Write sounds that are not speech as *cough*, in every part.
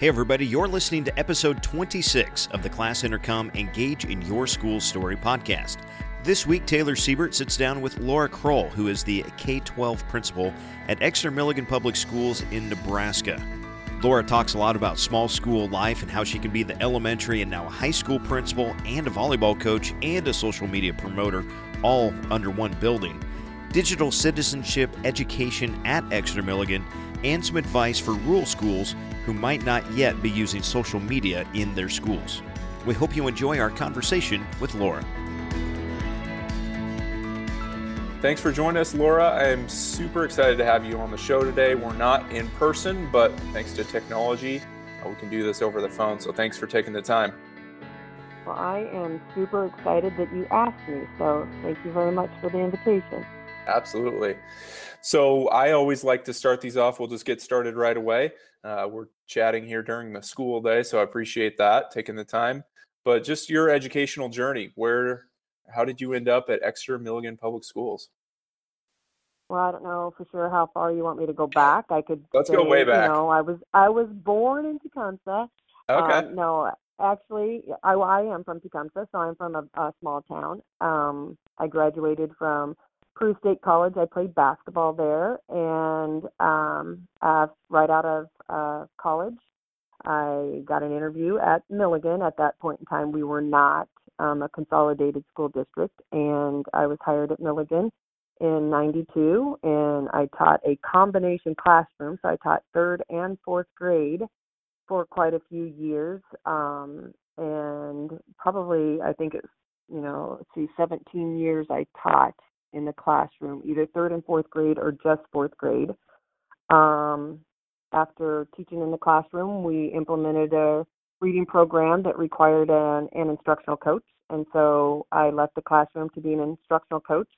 Hey, everybody, you're listening to episode 26 of the Class Intercom Engage in Your School Story podcast. This week, Taylor Siebert sits down with Laura Kroll, who is the K 12 principal at Exeter Milligan Public Schools in Nebraska. Laura talks a lot about small school life and how she can be the elementary and now high school principal and a volleyball coach and a social media promoter all under one building. Digital citizenship education at Exeter Milligan and some advice for rural schools who might not yet be using social media in their schools. We hope you enjoy our conversation with Laura. Thanks for joining us, Laura. I am super excited to have you on the show today. We're not in person, but thanks to technology, uh, we can do this over the phone. So thanks for taking the time. Well, I am super excited that you asked me. So thank you very much for the invitation. Absolutely. So I always like to start these off. We'll just get started right away. Uh, we're chatting here during the school day, so I appreciate that taking the time. But just your educational journey, where how did you end up at Exeter Milligan Public Schools? Well, I don't know for sure how far you want me to go back. I could. Let's say, go way back. You know, I was I was born in Tecumseh. Okay. Um, no, actually, I, I am from Tecumseh, so I'm from a, a small town. Um, I graduated from Peru State College. I played basketball there, and um, uh, right out of uh, college, I got an interview at Milligan. At that point in time, we were not um, a consolidated school district, and I was hired at Milligan in 92 and I taught a combination classroom. So I taught third and fourth grade for quite a few years. Um, and probably, I think it's, you know, see, 17 years I taught in the classroom, either third and fourth grade or just fourth grade. Um, after teaching in the classroom, we implemented a reading program that required an, an instructional coach. And so I left the classroom to be an instructional coach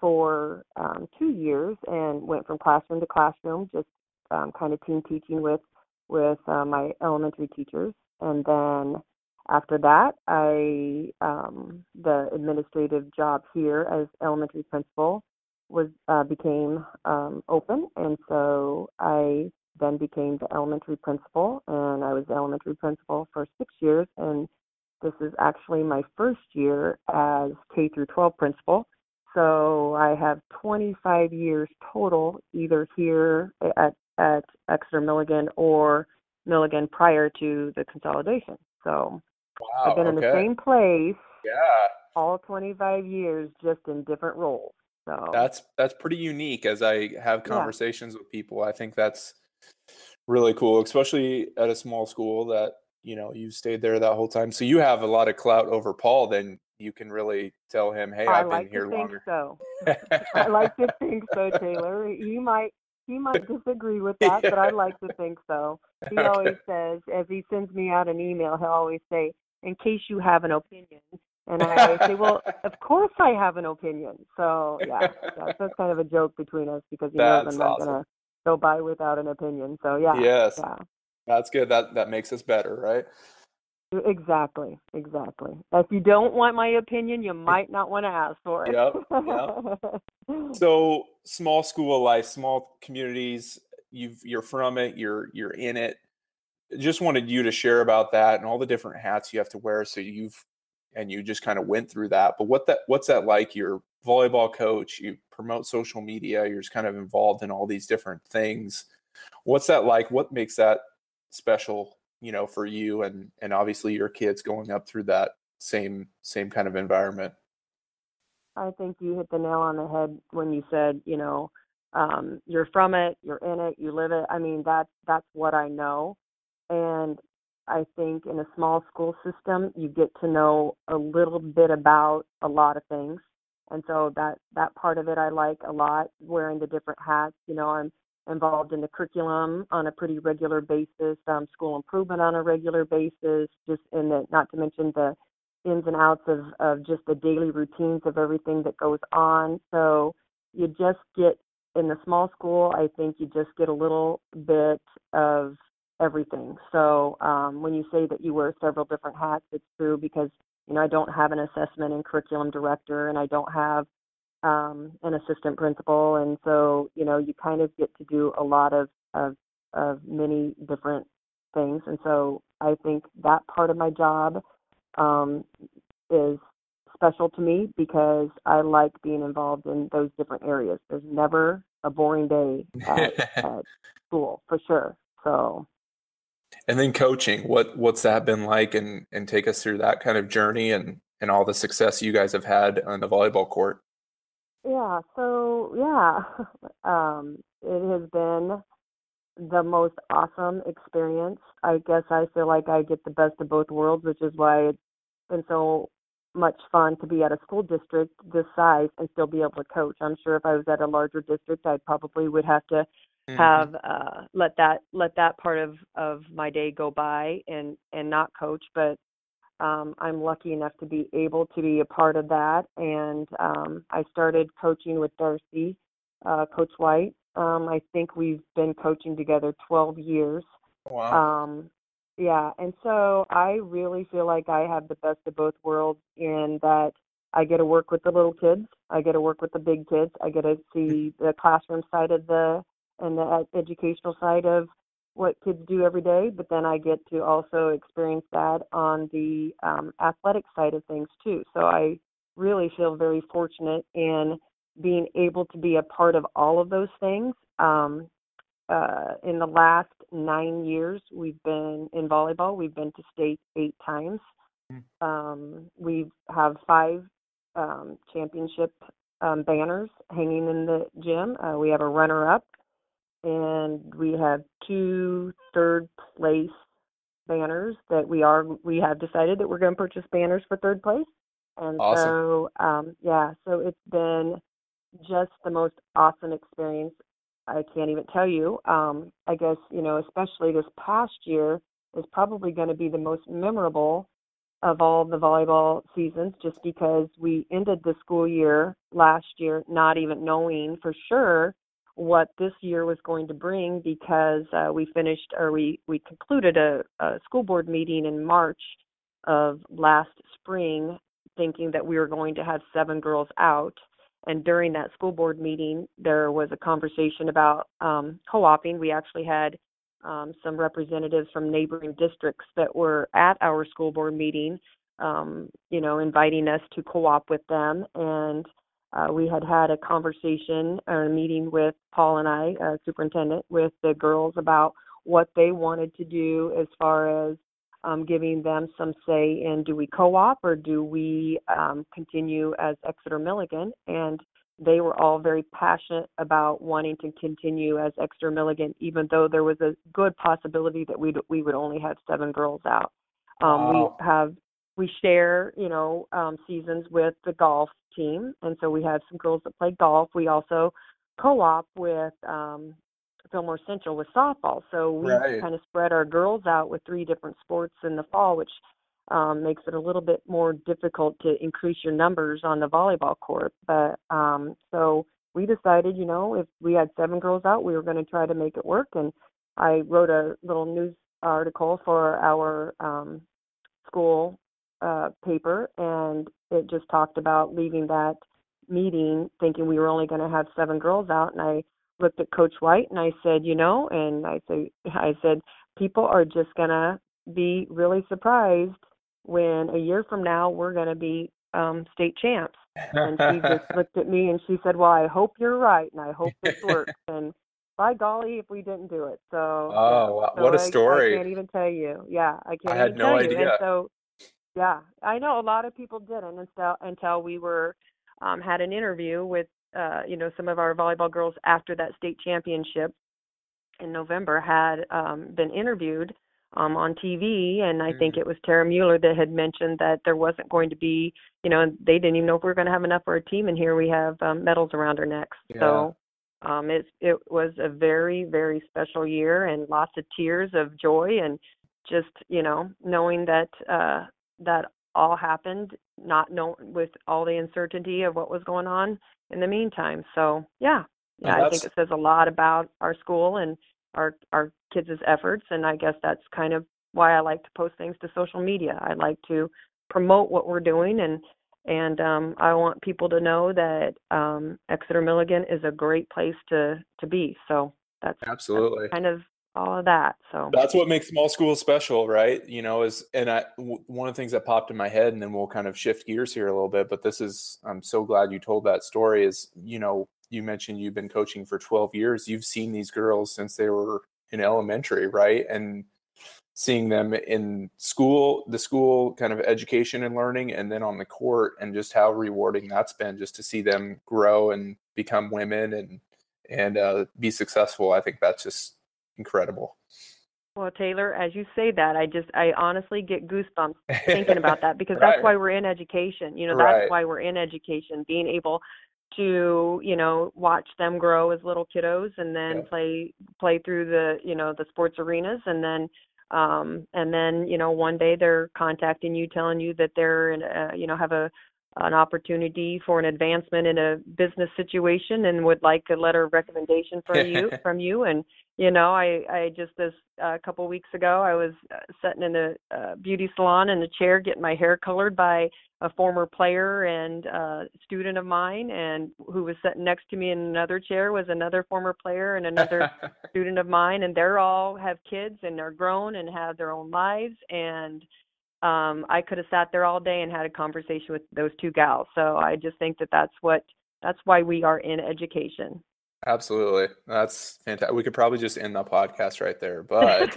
for um, two years and went from classroom to classroom, just um, kind of team teaching with with uh, my elementary teachers. And then after that, I um, the administrative job here as elementary principal was uh, became um, open, and so I then became the elementary principal, and I was the elementary principal for six years, and this is actually my first year as K through 12 principal. So I have 25 years total, either here at at Exeter Milligan or Milligan prior to the consolidation. So wow, I've been in the same place Yeah, all 25 years, just in different roles. So that's that's pretty unique. As I have Yeah. conversations with people, I think that's really cool, especially at a small school that you know you stayed there that whole time. So you have a lot of clout over Paul. Then you can really tell him, "Hey, I I've like been here to think longer." so. *laughs* I like to think so, Taylor. He might he might disagree with that, but I like to think so. He *laughs* Okay. always says, as he sends me out an email, he'll always say, "In case you have an opinion," and I say, "Well, *laughs* of course I have an opinion." So yeah, yeah that's kind of a joke between us because he knows That's I'm not awesome. gonna go by without an opinion. So yeah, Yes, yeah. that's good. That that makes us better, right? Exactly, exactly. If you don't want my opinion, you might not want to ask for it. Yep, *laughs* So small school life, small communities. You've you're from it. You're you're in it. Just wanted you to share about that and all the different hats you have to wear. So you've and you just kind of went through that. But what that what's that like? You're volleyball coach. You promote social media. You're just kind of involved in all these different things. What's that like? What makes that special? You know, for you and and obviously your kids going up through that same same kind of environment. I think you hit the nail on the head when you said, you know, um, you're from it, you're in it, you live it. I mean, that's that's what I know, and I think in a small school system, you get to know a little bit about a lot of things, and so that that part of it I like a lot. Wearing the different hats, you know, I'm involved in the curriculum on a pretty regular basis, um, school improvement on a regular basis, just in the not to mention the ins and outs of, of just the daily routines of everything that goes on. So you just get in the small school, I think you just get a little bit of everything. So um, when you say that you wear several different hats, it's true because you know I don't have an assessment and curriculum director, and I don't have um, an assistant principal, and so you know you kind of get to do a lot of of of many different things. And so I think that part of my job um, is special to me because I like being involved in those different areas. There's never a boring day at, *laughs* at school for sure. So and then coaching, what what's that been like and and take us through that kind of journey and and all the success you guys have had on the volleyball court. Yeah, so yeah. *laughs* Um it has been the most awesome experience. I guess I feel like I get the best of both worlds, which is why it's been so much fun to be at a school district this size and still be able to coach. I'm sure if I was at a larger district, I probably would have to mm-hmm. have uh, let that let that part of of my day go by and and not coach. But um, I'm lucky enough to be able to be a part of that. And um, I started coaching with Darcy, uh, Coach White. Um, I think we've been coaching together 12 years. Wow. Um, yeah, and so I really feel like I have the best of both worlds in that I get to work with the little kids, I get to work with the big kids, I get to *laughs* see the classroom side of the and the educational side of what kids do every day, but then I get to also experience that on the um, athletic side of things too. So I really feel very fortunate in being able to be a part of all of those things. Um, uh, in the last nine years, we've been in volleyball. We've been to state eight times. Hmm. Um, we have five um, championship um, banners hanging in the gym. Uh, we have a runner-up, and we have two third place banners that we are we have decided that we're going to purchase banners for third place. And awesome. so, um, yeah, so it's been just the most awesome experience. I can't even tell you. Um, I guess, you know, especially this past year is probably going to be the most memorable of all the volleyball seasons just because we ended the school year last year not even knowing for sure what this year was going to bring because uh, we finished or we, we concluded a, a school board meeting in March of last spring thinking that we were going to have seven girls out and during that school board meeting, there was a conversation about um, co-oping. We actually had um, some representatives from neighboring districts that were at our school board meeting, um, you know, inviting us to co-op with them. And uh, we had had a conversation or a meeting with Paul and I, uh, superintendent, with the girls about what they wanted to do as far as um, giving them some say in do we co-op or do we um, continue as Exeter Milligan? And they were all very passionate about wanting to continue as Exeter Milligan, even though there was a good possibility that we we would only have seven girls out. Um, wow. We have we share, you know, um, seasons with the golf team, and so we have some girls that play golf. We also co-op with um, Fillmore Central with softball. So we right. kind of spread our girls out with three different sports in the fall, which um, makes it a little bit more difficult to increase your numbers on the volleyball court. But um, so we decided, you know, if we had seven girls out, we were going to try to make it work. And I wrote a little news article for our um, school uh, paper, and it just talked about leaving that meeting thinking we were only going to have seven girls out, and I looked at Coach White and I said, you know, and I said, *laughs* I said, people are just gonna be really surprised when a year from now we're gonna be um, state champs. And she *laughs* just looked at me and she said, well, I hope you're right, and I hope this *laughs* works. and by golly, if we didn't do it. So, oh, yeah. so what a story! I, I, can't even tell you. Yeah, I can't. I had even no tell idea. You. And so, yeah, I know a lot of people didn't until until we were um, had an interview with uh, you know, some of our volleyball girls after that state championship in November had um, been interviewed um, on TV, and I mm-hmm. think it was Tara Mueller that had mentioned that there wasn't going to be, you know, they didn't even know if we were going to have enough for a team, and here we have um, medals around our necks. Yeah. So um, it it was a very very special year, and lots of tears of joy, and just you know knowing that uh, that all happened, not know with all the uncertainty of what was going on in the meantime. So yeah, yeah, I think it says a lot about our school and our our kids' efforts, and I guess that's kind of why I like to post things to social media. I like to promote what we're doing and and um, I want people to know that um, Exeter Milligan is a great place to to be. So that's absolutely that's kind of all of that. So that's what makes small schools special, right? You know, is and I w- one of the things that popped in my head, and then we'll kind of shift gears here a little bit. But this is, I'm so glad you told that story. Is you know, you mentioned you've been coaching for 12 years. You've seen these girls since they were in elementary, right? And seeing them in school, the school kind of education and learning, and then on the court, and just how rewarding that's been just to see them grow and become women and and uh, be successful. I think that's just incredible. Well, Taylor, as you say that, I just I honestly get goosebumps thinking about that *laughs* because right. that's why we're in education. You know, that's right. why we're in education, being able to you know watch them grow as little kiddos and then yeah. play play through the you know the sports arenas and then um and then you know one day they're contacting you telling you that they're in a, you know have a an opportunity for an advancement in a business situation and would like a letter of recommendation from you *laughs* from you and you know i i just this uh, a couple weeks ago i was uh, sitting in a uh, beauty salon in a chair getting my hair colored by a former player and uh student of mine and who was sitting next to me in another chair was another former player and another *laughs* student of mine and they're all have kids and they're grown and have their own lives and um i could have sat there all day and had a conversation with those two gals. So i just think that that's what that's why we are in education Absolutely. That's fantastic. We could probably just end the podcast right there, *laughs* but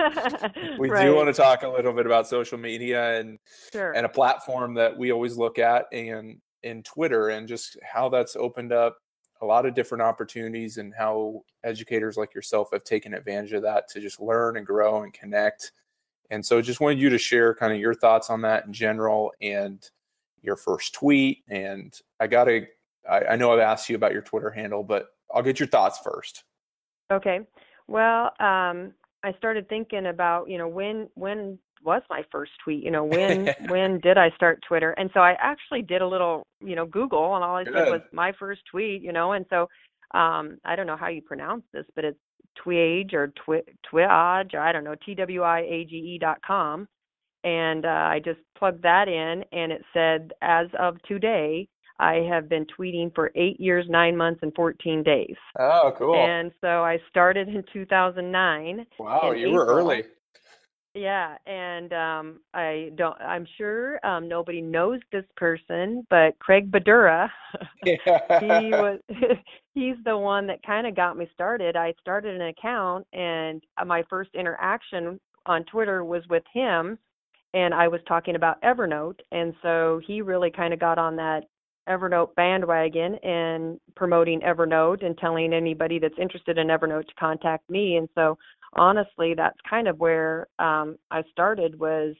we right. do want to talk a little bit about social media and sure. and a platform that we always look at and in Twitter and just how that's opened up a lot of different opportunities and how educators like yourself have taken advantage of that to just learn and grow and connect. And so just wanted you to share kind of your thoughts on that in general and your first tweet. And I got to, I, I know I've asked you about your Twitter handle, but I'll get your thoughts first. Okay. Well, um, I started thinking about, you know, when when was my first tweet? You know, when *laughs* when did I start Twitter? And so I actually did a little, you know, Google, and all I Good. said was my first tweet. You know, and so um, I don't know how you pronounce this, but it's Twiage or Twi Twiage, or I don't know, T W I A G E dot com. And uh, I just plugged that in, and it said, as of today, I have been tweeting for eight years, nine months, and 14 days. Oh, cool. And so I started in 2009. Wow, you April. were early. Yeah, and um, I don't. I'm sure um, nobody knows this person, but Craig Badura, *laughs* he *laughs* was. *laughs* he's the one that kind of got me started. I started an account, and my first interaction on Twitter was with him, and I was talking about Evernote, and so he really kind of got on that Evernote bandwagon and promoting Evernote and telling anybody that's interested in Evernote to contact me. And so, honestly, that's kind of where um, I started was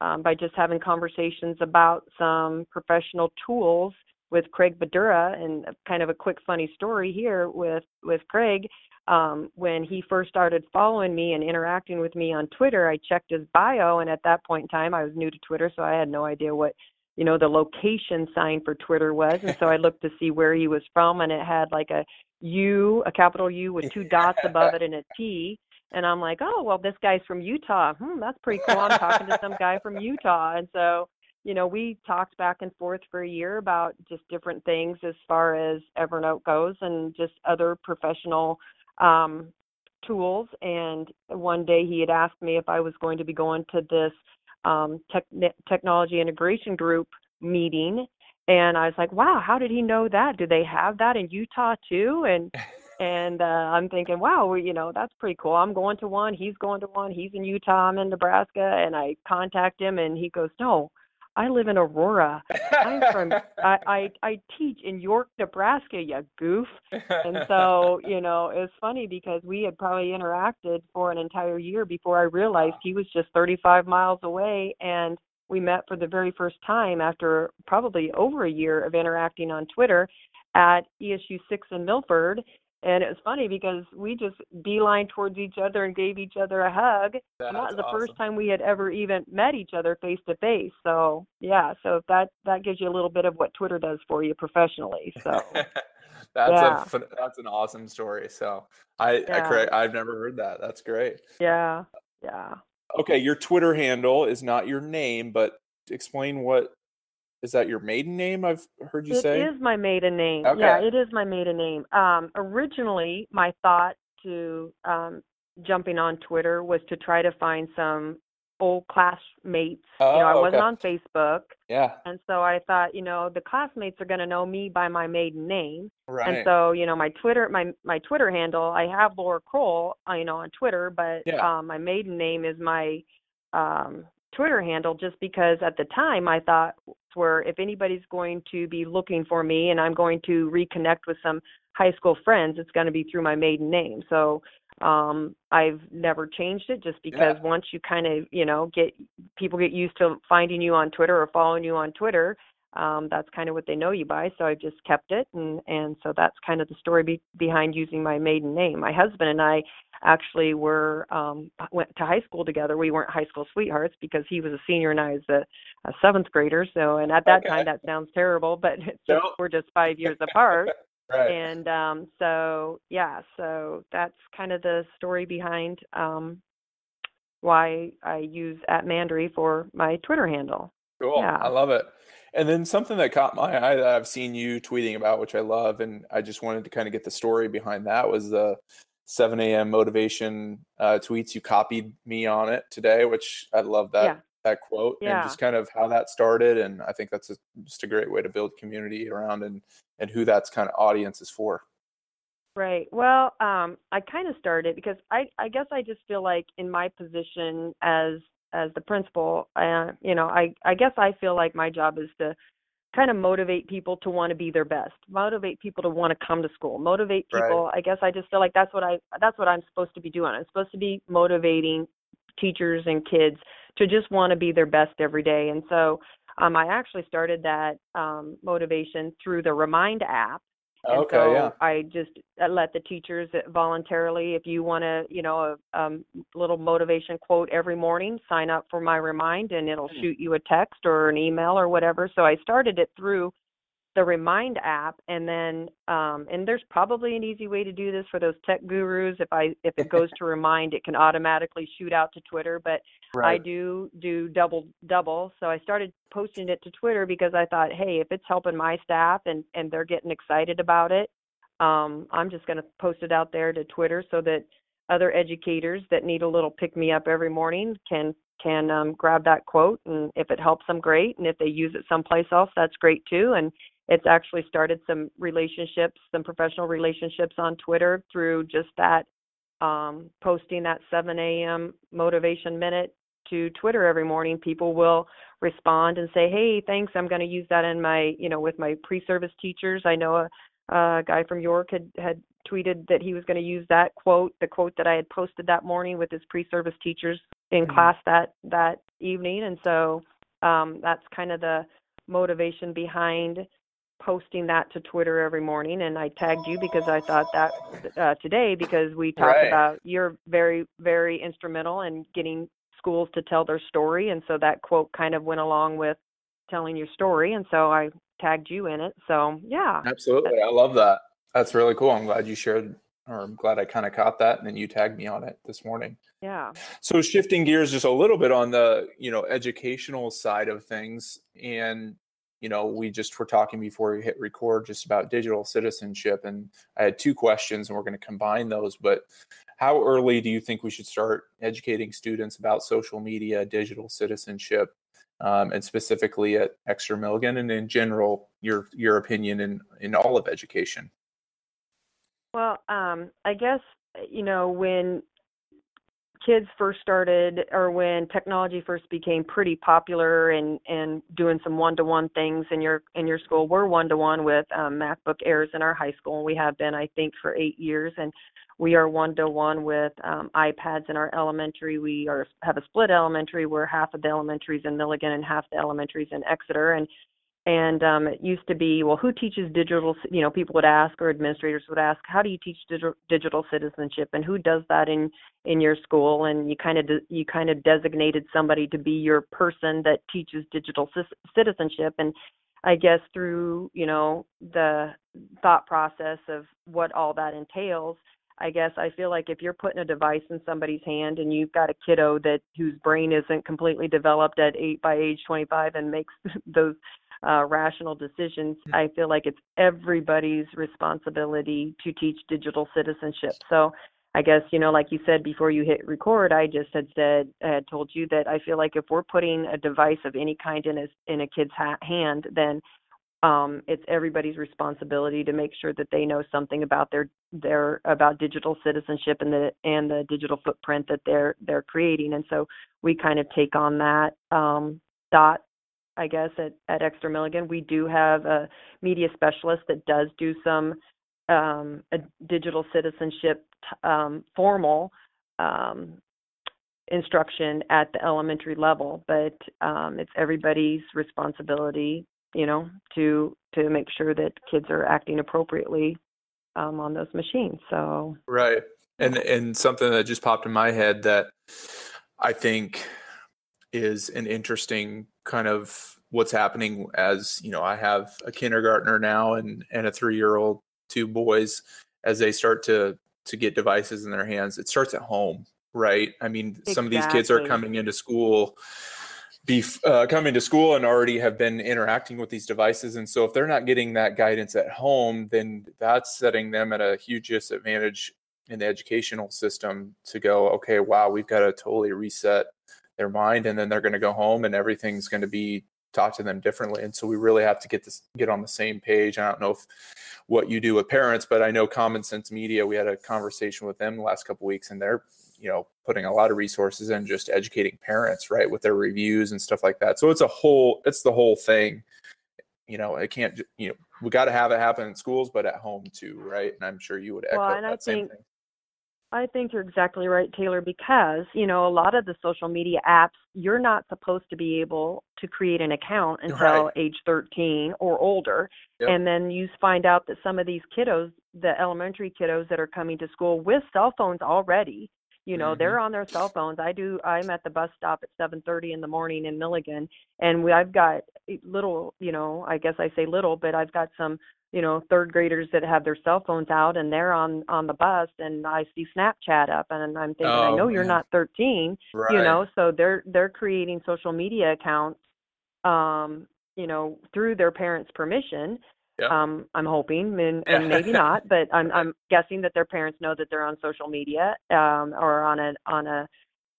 um, by just having conversations about some professional tools with Craig Badura. And kind of a quick funny story here with with Craig. Um, when he first started following me and interacting with me on Twitter, I checked his bio, and at that point in time, I was new to Twitter, so I had no idea what you know the location sign for Twitter was, and so I looked to see where he was from, and it had like a U, a capital U with two dots above it and a T. And I'm like, oh well, this guy's from Utah. Hmm, that's pretty cool. I'm talking to some guy from Utah, and so you know we talked back and forth for a year about just different things as far as Evernote goes, and just other professional um, tools. And one day he had asked me if I was going to be going to this um, tech, technology integration group meeting and I was like, wow, how did he know that? Do they have that in Utah too? And *laughs* and uh, I'm thinking, wow, well, you know, that's pretty cool. I'm going to one, he's going to one, he's in Utah, I'm in Nebraska, and I contact him, and he goes, no, I live in Aurora. I'm from *laughs* I, I I teach in York, Nebraska, you goof. And so, you *laughs* know, it's funny because we had probably interacted for an entire year before I realized he was just 35 miles away and we met for the very first time after probably over a year of interacting on Twitter at ESU 6 in Milford and it was funny because we just beeline towards each other and gave each other a hug. That's and that was the awesome. first time we had ever even met each other face to face. So yeah, so that that gives you a little bit of what Twitter does for you professionally. *laughs* So that's yeah. a that's an awesome story. So I, yeah. I I've never heard that. That's great. Yeah, yeah. Okay, your Twitter handle is not your name, but explain what is that your maiden name? I've heard you it say. It is my maiden name. Okay. Yeah, it is my maiden name. Um, originally, my thought to um, jumping on Twitter was to try to find some old classmates. Oh, you know, I wasn't on Facebook, Yeah. and so I thought, you know, the classmates are going to know me by my maiden name. Right. And so, you know, my Twitter, my my Twitter handle, I have Laura Kroll, uh, you know, on Twitter, but Yeah. um, my maiden name is my um, Twitter handle, just because at the time I thought where if anybody's going to be looking for me and I'm going to reconnect with some high school friends, it's going to be through my maiden name. So um I've never changed it just because Yeah. once you kind of, you know, get people get used to finding you on Twitter or following you on Twitter, um, that's kind of what they know you by. So I've just kept it, and and so that's kind of the story be, behind using my maiden name. My husband and I actually were um, went to high school together. We weren't high school sweethearts because he was a senior and I was a, a seventh grader. So and at that Okay. time that sounds terrible, but *laughs* just, we're just five years apart. *laughs* right. And um, so yeah, so that's kind of the story behind um, why I use at Mandery for my Twitter handle. Cool. Yeah. I love it. And then something that caught my eye that I've seen you tweeting about, which I love, and I just wanted to kind of get the story behind that was the 7 a.m. motivation uh, tweets. You copied me on it today, which I love that Yeah. that quote and just kind of how that started. And I think that's a, just a great way to build community around and and who that's kind of audience is for. Right. Well, um, I kind of started because I, I guess I just feel like in my position as as the principal, uh, you know, I, I guess I feel like my job is to kind of motivate people to want to be their best, motivate people to want to come to school, motivate Right. people. I guess I just feel like that's what I that's what I'm supposed to be doing. I'm supposed to be motivating teachers and kids to just want to be their best every day. And so um, I actually started that um, motivation through the Remind app. And Okay, so yeah. I just uh, let the teachers uh, voluntarily, if you want to, you know, a um, little motivation quote every morning, sign up for my Remind, and it'll Hmm. shoot you a text or an email or whatever. So I started it through the Remind app, and then, um, and there's probably an easy way to do this for those tech gurus. If I if it goes to Remind, it can automatically shoot out to Twitter, but *laughs* I do do double double. So I started posting it to Twitter because I thought, hey, if it's helping my staff and and they're getting excited about it, um, I'm just going to post it out there to Twitter so that other educators that need a little pick me up every morning can can um, grab that quote and if it helps them, great. And if they use it someplace else, that's great too. And it's actually started some relationships, some professional relationships on Twitter through just that um, posting that 7 a.m. motivation minute to Twitter every morning, people will respond and say, "Hey, thanks. I'm going to use that in my, you know, with my pre-service teachers. I know a, a guy from York had had tweeted that he was going to use that quote, the quote that I had posted that morning with his pre-service teachers in Mhm. class that that evening, and so um, that's kind of the motivation behind posting that to Twitter every morning, and I tagged you because I thought that uh, today because we talked Right. about you're very very instrumental in getting schools to tell their story, and so that quote kind of went along with telling your story, and so I tagged you in it. So yeah, Absolutely. I love that. That's really cool. I'm glad you shared or I'm glad I kind of caught that and then you tagged me on it this morning. yeah, So shifting gears just a little bit on the, you know, educational side of things and you know, we just were talking before we hit record just about digital citizenship and I had two questions and we're going to combine those, but how early do you think we should start educating students about social media, digital citizenship, um, and specifically at Exeter Milligan and in general, your your opinion in in all of education? Well, um, I guess you know when kids first started, or when technology first became pretty popular, and and doing some one-to-one things in your in your school. We're one-to-one with um, MacBook Airs in our high school. and We have been, I think, for eight years, and we are one-to-one with um, iPads in our elementary. We are have a split elementary where half of the elementaries in Milligan and half the elementaries in Exeter, and and um, it used to be, well, who teaches digital? You know, people would ask, or administrators would ask, how do you teach digital, digital citizenship, and who does that in in your school? And you kind of de- you kind of designated somebody to be your person that teaches digital cis- citizenship. And I guess through you know the thought process of what all that entails, I guess I feel like if you're putting a device in somebody's hand and you've got a kiddo that whose brain isn't completely developed at eight by age 25 and makes *laughs* those uh, rational decisions, I feel like it's everybody's responsibility to teach digital citizenship. So I guess, you know, like you said before you hit record, I just had said, I had told you that I feel like if we're putting a device of any kind in a, in a kid's ha- hand, then um, it's everybody's responsibility to make sure that they know something about their their about digital citizenship and the and the digital footprint that they're they're creating. And so we kind of take on that um, dot I guess at, at Exeter Milligan. We do have a media specialist that does do some um, a digital citizenship um, formal um, instruction at the elementary level, but um, it's everybody's responsibility, you know, to to make sure that kids are acting appropriately um, on those machines. So right, and and something that just popped in my head that I think is an interesting kind of what's happening as you know I have a kindergartner now and and a three year old two boys as they start to to get devices in their hands. It starts at home, right? I mean, exactly. some of these kids are coming into school be uh, coming to school and already have been interacting with these devices and so if they're not getting that guidance at home then that's setting them at a huge disadvantage in the educational system to go okay wow we've got to totally reset their mind and then they're going to go home and everything's going to be taught to them differently. And so we really have to get this get on the same page. I don't know if what you do with parents but i know common sense media we had a conversation with them the last couple weeks and they're you know putting a lot of resources in just educating parents right with their reviews and stuff like that. So it's a whole it's the whole thing. You know it can't you know we got to have it happen in schools but at home too right? And i'm sure you would echo well, that same thing I think you're exactly right, Taylor, because, you know, a lot of the social media apps, you're not supposed to be able to create an account until right. age 13 or older. Yep. And then you find out that some of these kiddos, the elementary kiddos that are coming to school with cell phones already, you know mm-hmm. they're on their cell phones i do i'm at the bus stop at 7:30 in the morning in milligan and we i've got little you know i guess i say little but i've got some you know third graders that have their cell phones out and they're on on the bus and i see snapchat up and i'm thinking oh, i know man. you're not 13 right. you know so they're they're creating social media accounts um you know through their parents permission yep. um i'm hoping and, and maybe *laughs* not but i'm i'm guessing that their parents know that they're on social media um or on a on a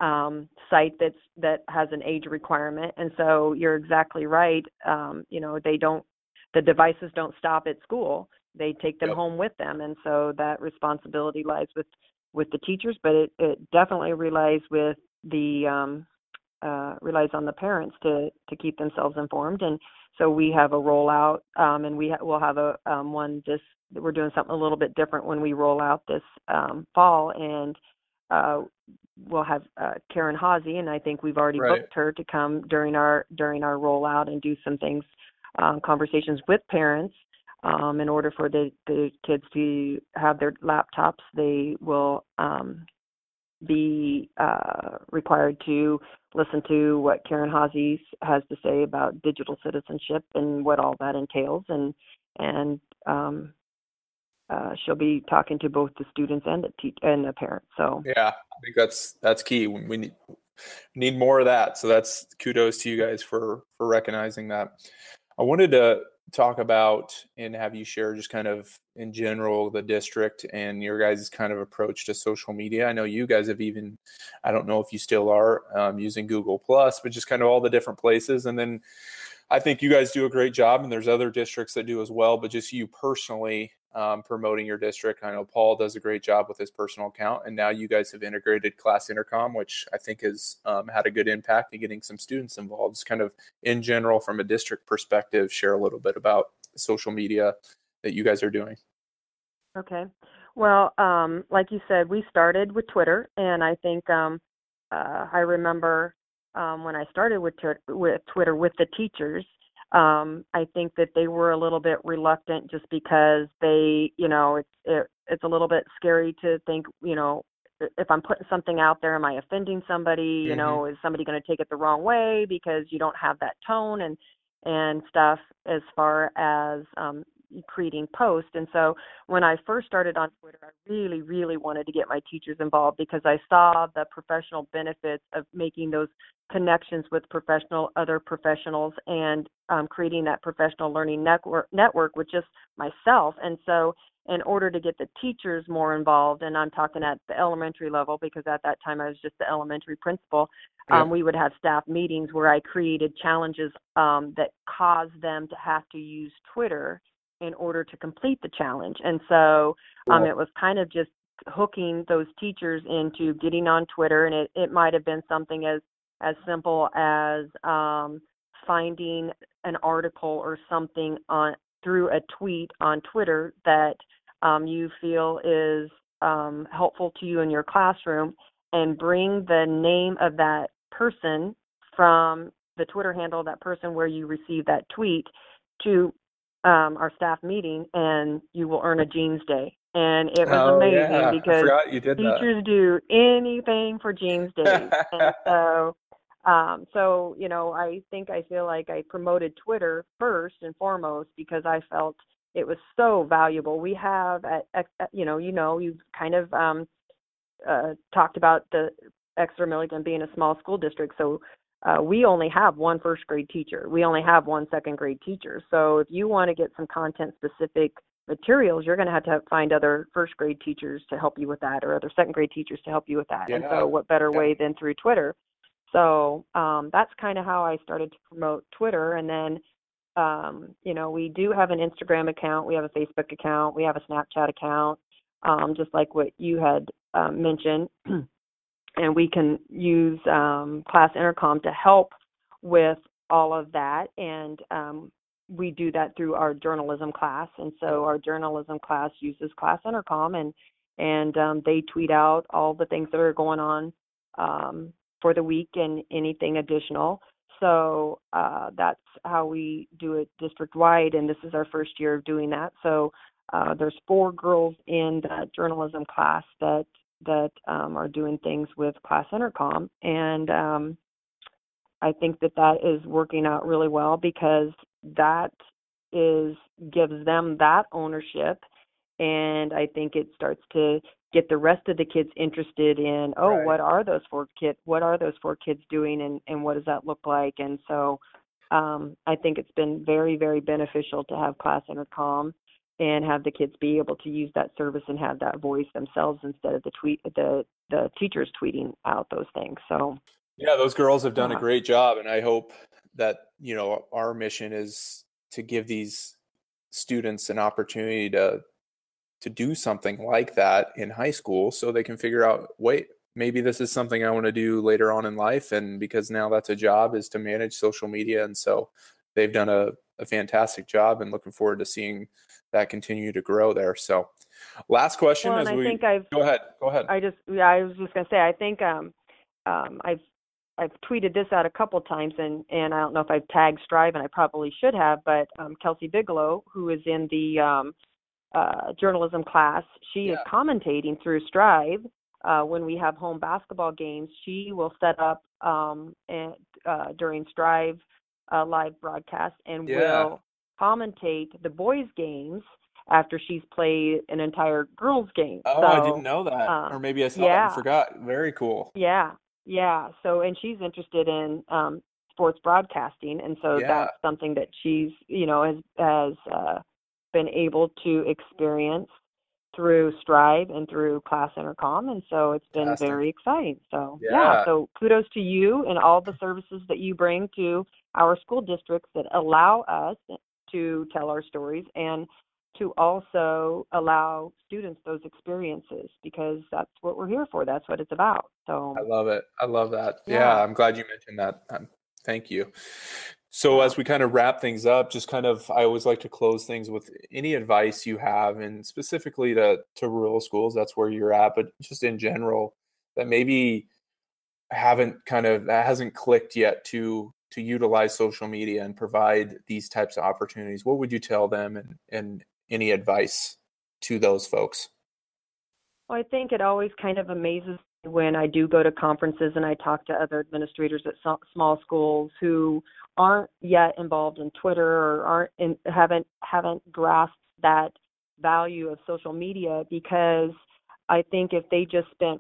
um site that's that has an age requirement and so you're exactly right um you know they don't the devices don't stop at school they take them yep. home with them and so that responsibility lies with with the teachers but it, it definitely relies with the um uh relies on the parents to to keep themselves informed and so we have a rollout um and we ha- will have a um one this we're doing something a little bit different when we roll out this um fall and uh we'll have uh, Karen Haase, and I think we've already right. booked her to come during our during our rollout and do some things um, conversations with parents um, in order for the, the kids to have their laptops. They will um, be uh, required to listen to what Karen Haase has to say about digital citizenship and what all that entails, and and um, uh, she'll be talking to both the students and the te- and the parents. So yeah, I think that's that's key. We need need more of that. So that's kudos to you guys for for recognizing that. I wanted to talk about and have you share just kind of in general the district and your guys' kind of approach to social media. I know you guys have even, I don't know if you still are um, using Google Plus, but just kind of all the different places. And then I think you guys do a great job, and there's other districts that do as well. But just you personally, um, promoting your district. I know Paul does a great job with his personal account, and now you guys have integrated Class Intercom, which I think has um, had a good impact in getting some students involved. Just kind of in general, from a district perspective, share a little bit about social media that you guys are doing. Okay. Well, um, like you said, we started with Twitter, and I think um, uh, I remember um, when I started with, with Twitter with the teachers um i think that they were a little bit reluctant just because they you know it's it, it's a little bit scary to think you know if i'm putting something out there am i offending somebody you mm-hmm. know is somebody going to take it the wrong way because you don't have that tone and and stuff as far as um creating posts. And so when I first started on Twitter, I really, really wanted to get my teachers involved because I saw the professional benefits of making those connections with professional other professionals and um, creating that professional learning network network with just myself. And so in order to get the teachers more involved, and I'm talking at the elementary level because at that time I was just the elementary principal, Yeah. um, we would have staff meetings where I created challenges um, that caused them to have to use Twitter in order to complete the challenge. And so um, Cool. it was kind of just hooking those teachers into getting on Twitter, and it, it might have been something as as simple as um, finding an article or something on through a tweet on Twitter that um, you feel is um, helpful to you in your classroom, and bring the name of that person from the Twitter handle that person where you received that tweet to um, our staff meeting, and you will earn a jeans day. And it was Oh, amazing yeah. Because you did that. teachers do anything for jeans day. *laughs* and so um so you know i think i feel like i promoted twitter first and foremost because i felt it was so valuable we have at, at you know you know you've kind of um uh talked about the exeter milligan being a small school district so uh, we only have one first grade teacher. We only have one second grade teacher. So if you want to get some content specific materials, you're going to have to find other first grade teachers to help you with that, or other second grade teachers to help you with that. Yeah. And so, what better way than through Twitter? So um, that's kind of how I started to promote Twitter. And then, um, you know, we do have an Instagram account, we have a Facebook account, we have a Snapchat account, um, just like what you had um, mentioned. *clears throat* and we can use um, Class Intercom to help with all of that. And um, we do that through our journalism class. And so our journalism class uses Class Intercom, and and um, they tweet out all the things that are going on um, for the week and anything additional. So uh, that's how we do it district wide, and this is our first year of doing that. So uh, there's four girls in the journalism class that that um, are doing things with Class Intercom, and um, I think that that is working out really well because that is gives them that ownership, and I think it starts to get the rest of the kids interested in oh Right. what are those four kids what are those four kids doing and and what does that look like and so um I think it's been very very beneficial to have class intercom and have the kids be able to use that service and have that voice themselves instead of the tweet the the teachers tweeting out those things. So Yeah, those girls have done a great job, and I hope that you know our mission is to give these students an opportunity to to do something like that in high school, so they can figure out, wait, maybe this is something I want to do later on in life, and because now that's a job is to manage social media, and so they've done a, a fantastic job, and looking forward to seeing that continue to grow there. So, last question well as I we think I've go ahead, go ahead. I just yeah, I was just gonna say I think um um I've I've tweeted this out a couple times and and I don't know if I've tagged Striv and I probably should have, but um Kelsey Bigelow, who is in the um uh journalism class, she is commentating through Striv. Uh when we have home basketball games, she will set up um and uh during Striv uh live broadcast and Yeah. will commentate the boys games after she's played an entire girls game. Oh, I didn't know that. um, or maybe I saw it yeah. and forgot. Very cool. yeah, yeah. So, and she's interested in um, sports broadcasting, and so Yeah. that's something that she's, you know, has has uh, been able to experience through Striv and through Class Intercom, and so it's been Fantastic. very exciting. So, Yeah. So kudos to you and all the services that you bring to our school districts that allow us to tell our stories and to also allow students those experiences because that's what we're here for. That's what it's about. So I love it. I love that. Yeah, Yeah. I'm glad you mentioned that. Um, thank you. So as we kind of wrap things up, just kind of I always like to close things with any advice you have and specifically to to rural schools, that's where you're at, but just in general that maybe haven't kind of that hasn't clicked yet to to utilize social media and provide these types of opportunities. What would you tell them and and any advice to those folks? Well, I think it always kind of amazes me when I do go to conferences and I talk to other administrators at small schools who aren't yet involved in Twitter or aren't in, haven't haven't grasped that value of social media because I think if they just spent,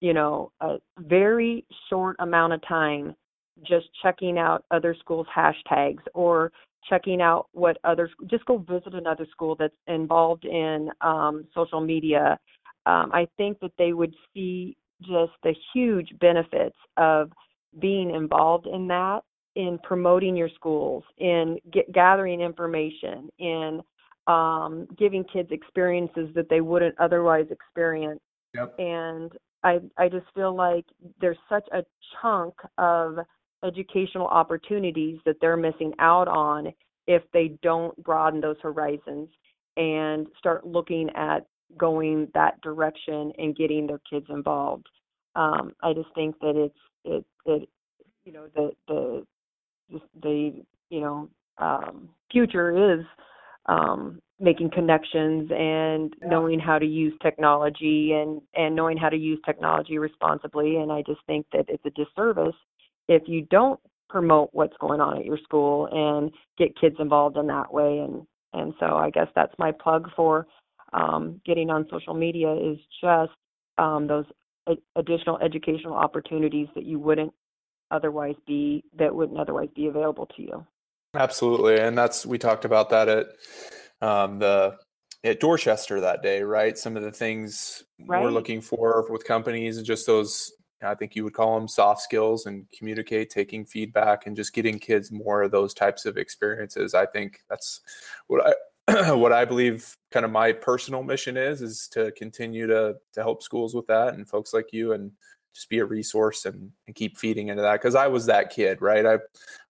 you know, a very short amount of time just checking out other schools' hashtags or checking out what others just go visit another school that's involved in um, social media um, i think that they would see just the huge benefits of being involved in that in promoting your schools in get, gathering information in um, giving kids experiences that they wouldn't otherwise experience yep. and I, I just feel like there's such a chunk of educational opportunities that they're missing out on if they don't broaden those horizons and start looking at going that direction and getting their kids involved. Um, I just think that it's it it you know the the the you know um, future is um, making connections and yeah. knowing how to use technology and and knowing how to use technology responsibly. And I just think that it's a disservice if you don't promote what's going on at your school and get kids involved in that way and and so I guess that's my plug for um, getting on social media is just um, those additional educational opportunities that you wouldn't otherwise be that wouldn't otherwise be available to you. Absolutely, and that's we talked about that at um, the at Dorchester that day, right? Some of the things right. we're looking for with companies, and just those I think you would call them soft skills and communicate, taking feedback, and just getting kids more of those types of experiences. I think that's what I *clears throat* what I believe kind of my personal mission is is to continue to to help schools with that and folks like you and just be a resource and, and keep feeding into that because I was that kid, right? I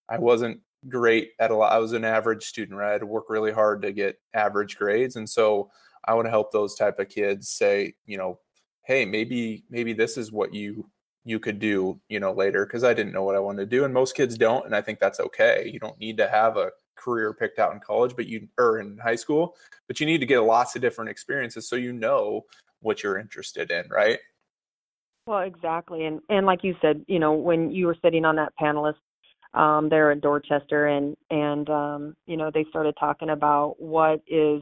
I wasn't great at a lot. I was an average student, right? I had to work really hard to get average grades, and so I want to help those type of kids say, you know, hey, maybe maybe this is what you you could do, you know, later because I didn't know what I wanted to do, and most kids don't, and I think that's okay. You don't need to have a career picked out in college, but you or in high school, but you need to get lots of different experiences so you know what you're interested in, right? Well, exactly, and and like you said, you know, when you were sitting on that panelist um, there in Dorchester, and and um, you know they started talking about what is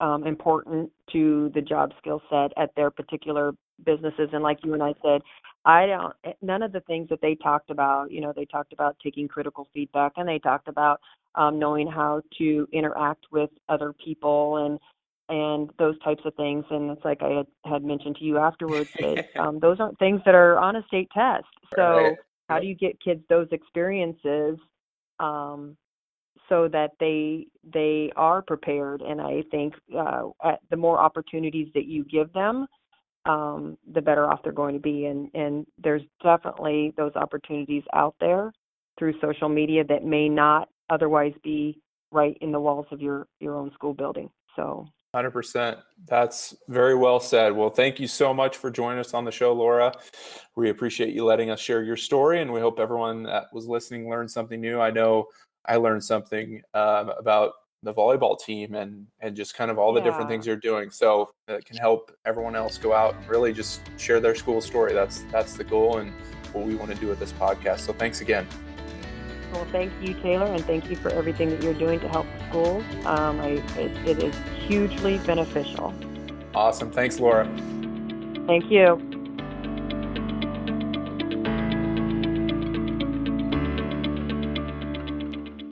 um, important to the job skill set at their particular businesses, and like you and I said, I don't eh, none of the things that they talked about, you know, they talked about taking critical feedback and they talked about um, knowing how to interact with other people and and those types of things. And it's like I had, had mentioned to you afterwards that *laughs* um, those aren't things that are on a state test. So right. how do you get kids those experiences um, so that they they are prepared? And I think uh, the more opportunities that you give them, um, the better off they're going to be. And, and there's definitely those opportunities out there through social media that may not otherwise be right in the walls of your, your own school building. So 100%. That's very well said. Well, thank you so much for joining us on the show, Laura. We appreciate you letting us share your story, and we hope everyone that was listening learned something new. I know I learned something um, about the volleyball team and and just kind of all the yeah. different things you're doing so it can help everyone else go out and really just share their school story. That's that's the goal and what we want to do with this podcast so thanks again. Well thank you taylor and thank you for everything that you're doing to help the schools. Um, I, it, it is hugely beneficial. Awesome. Thanks laura. Thank you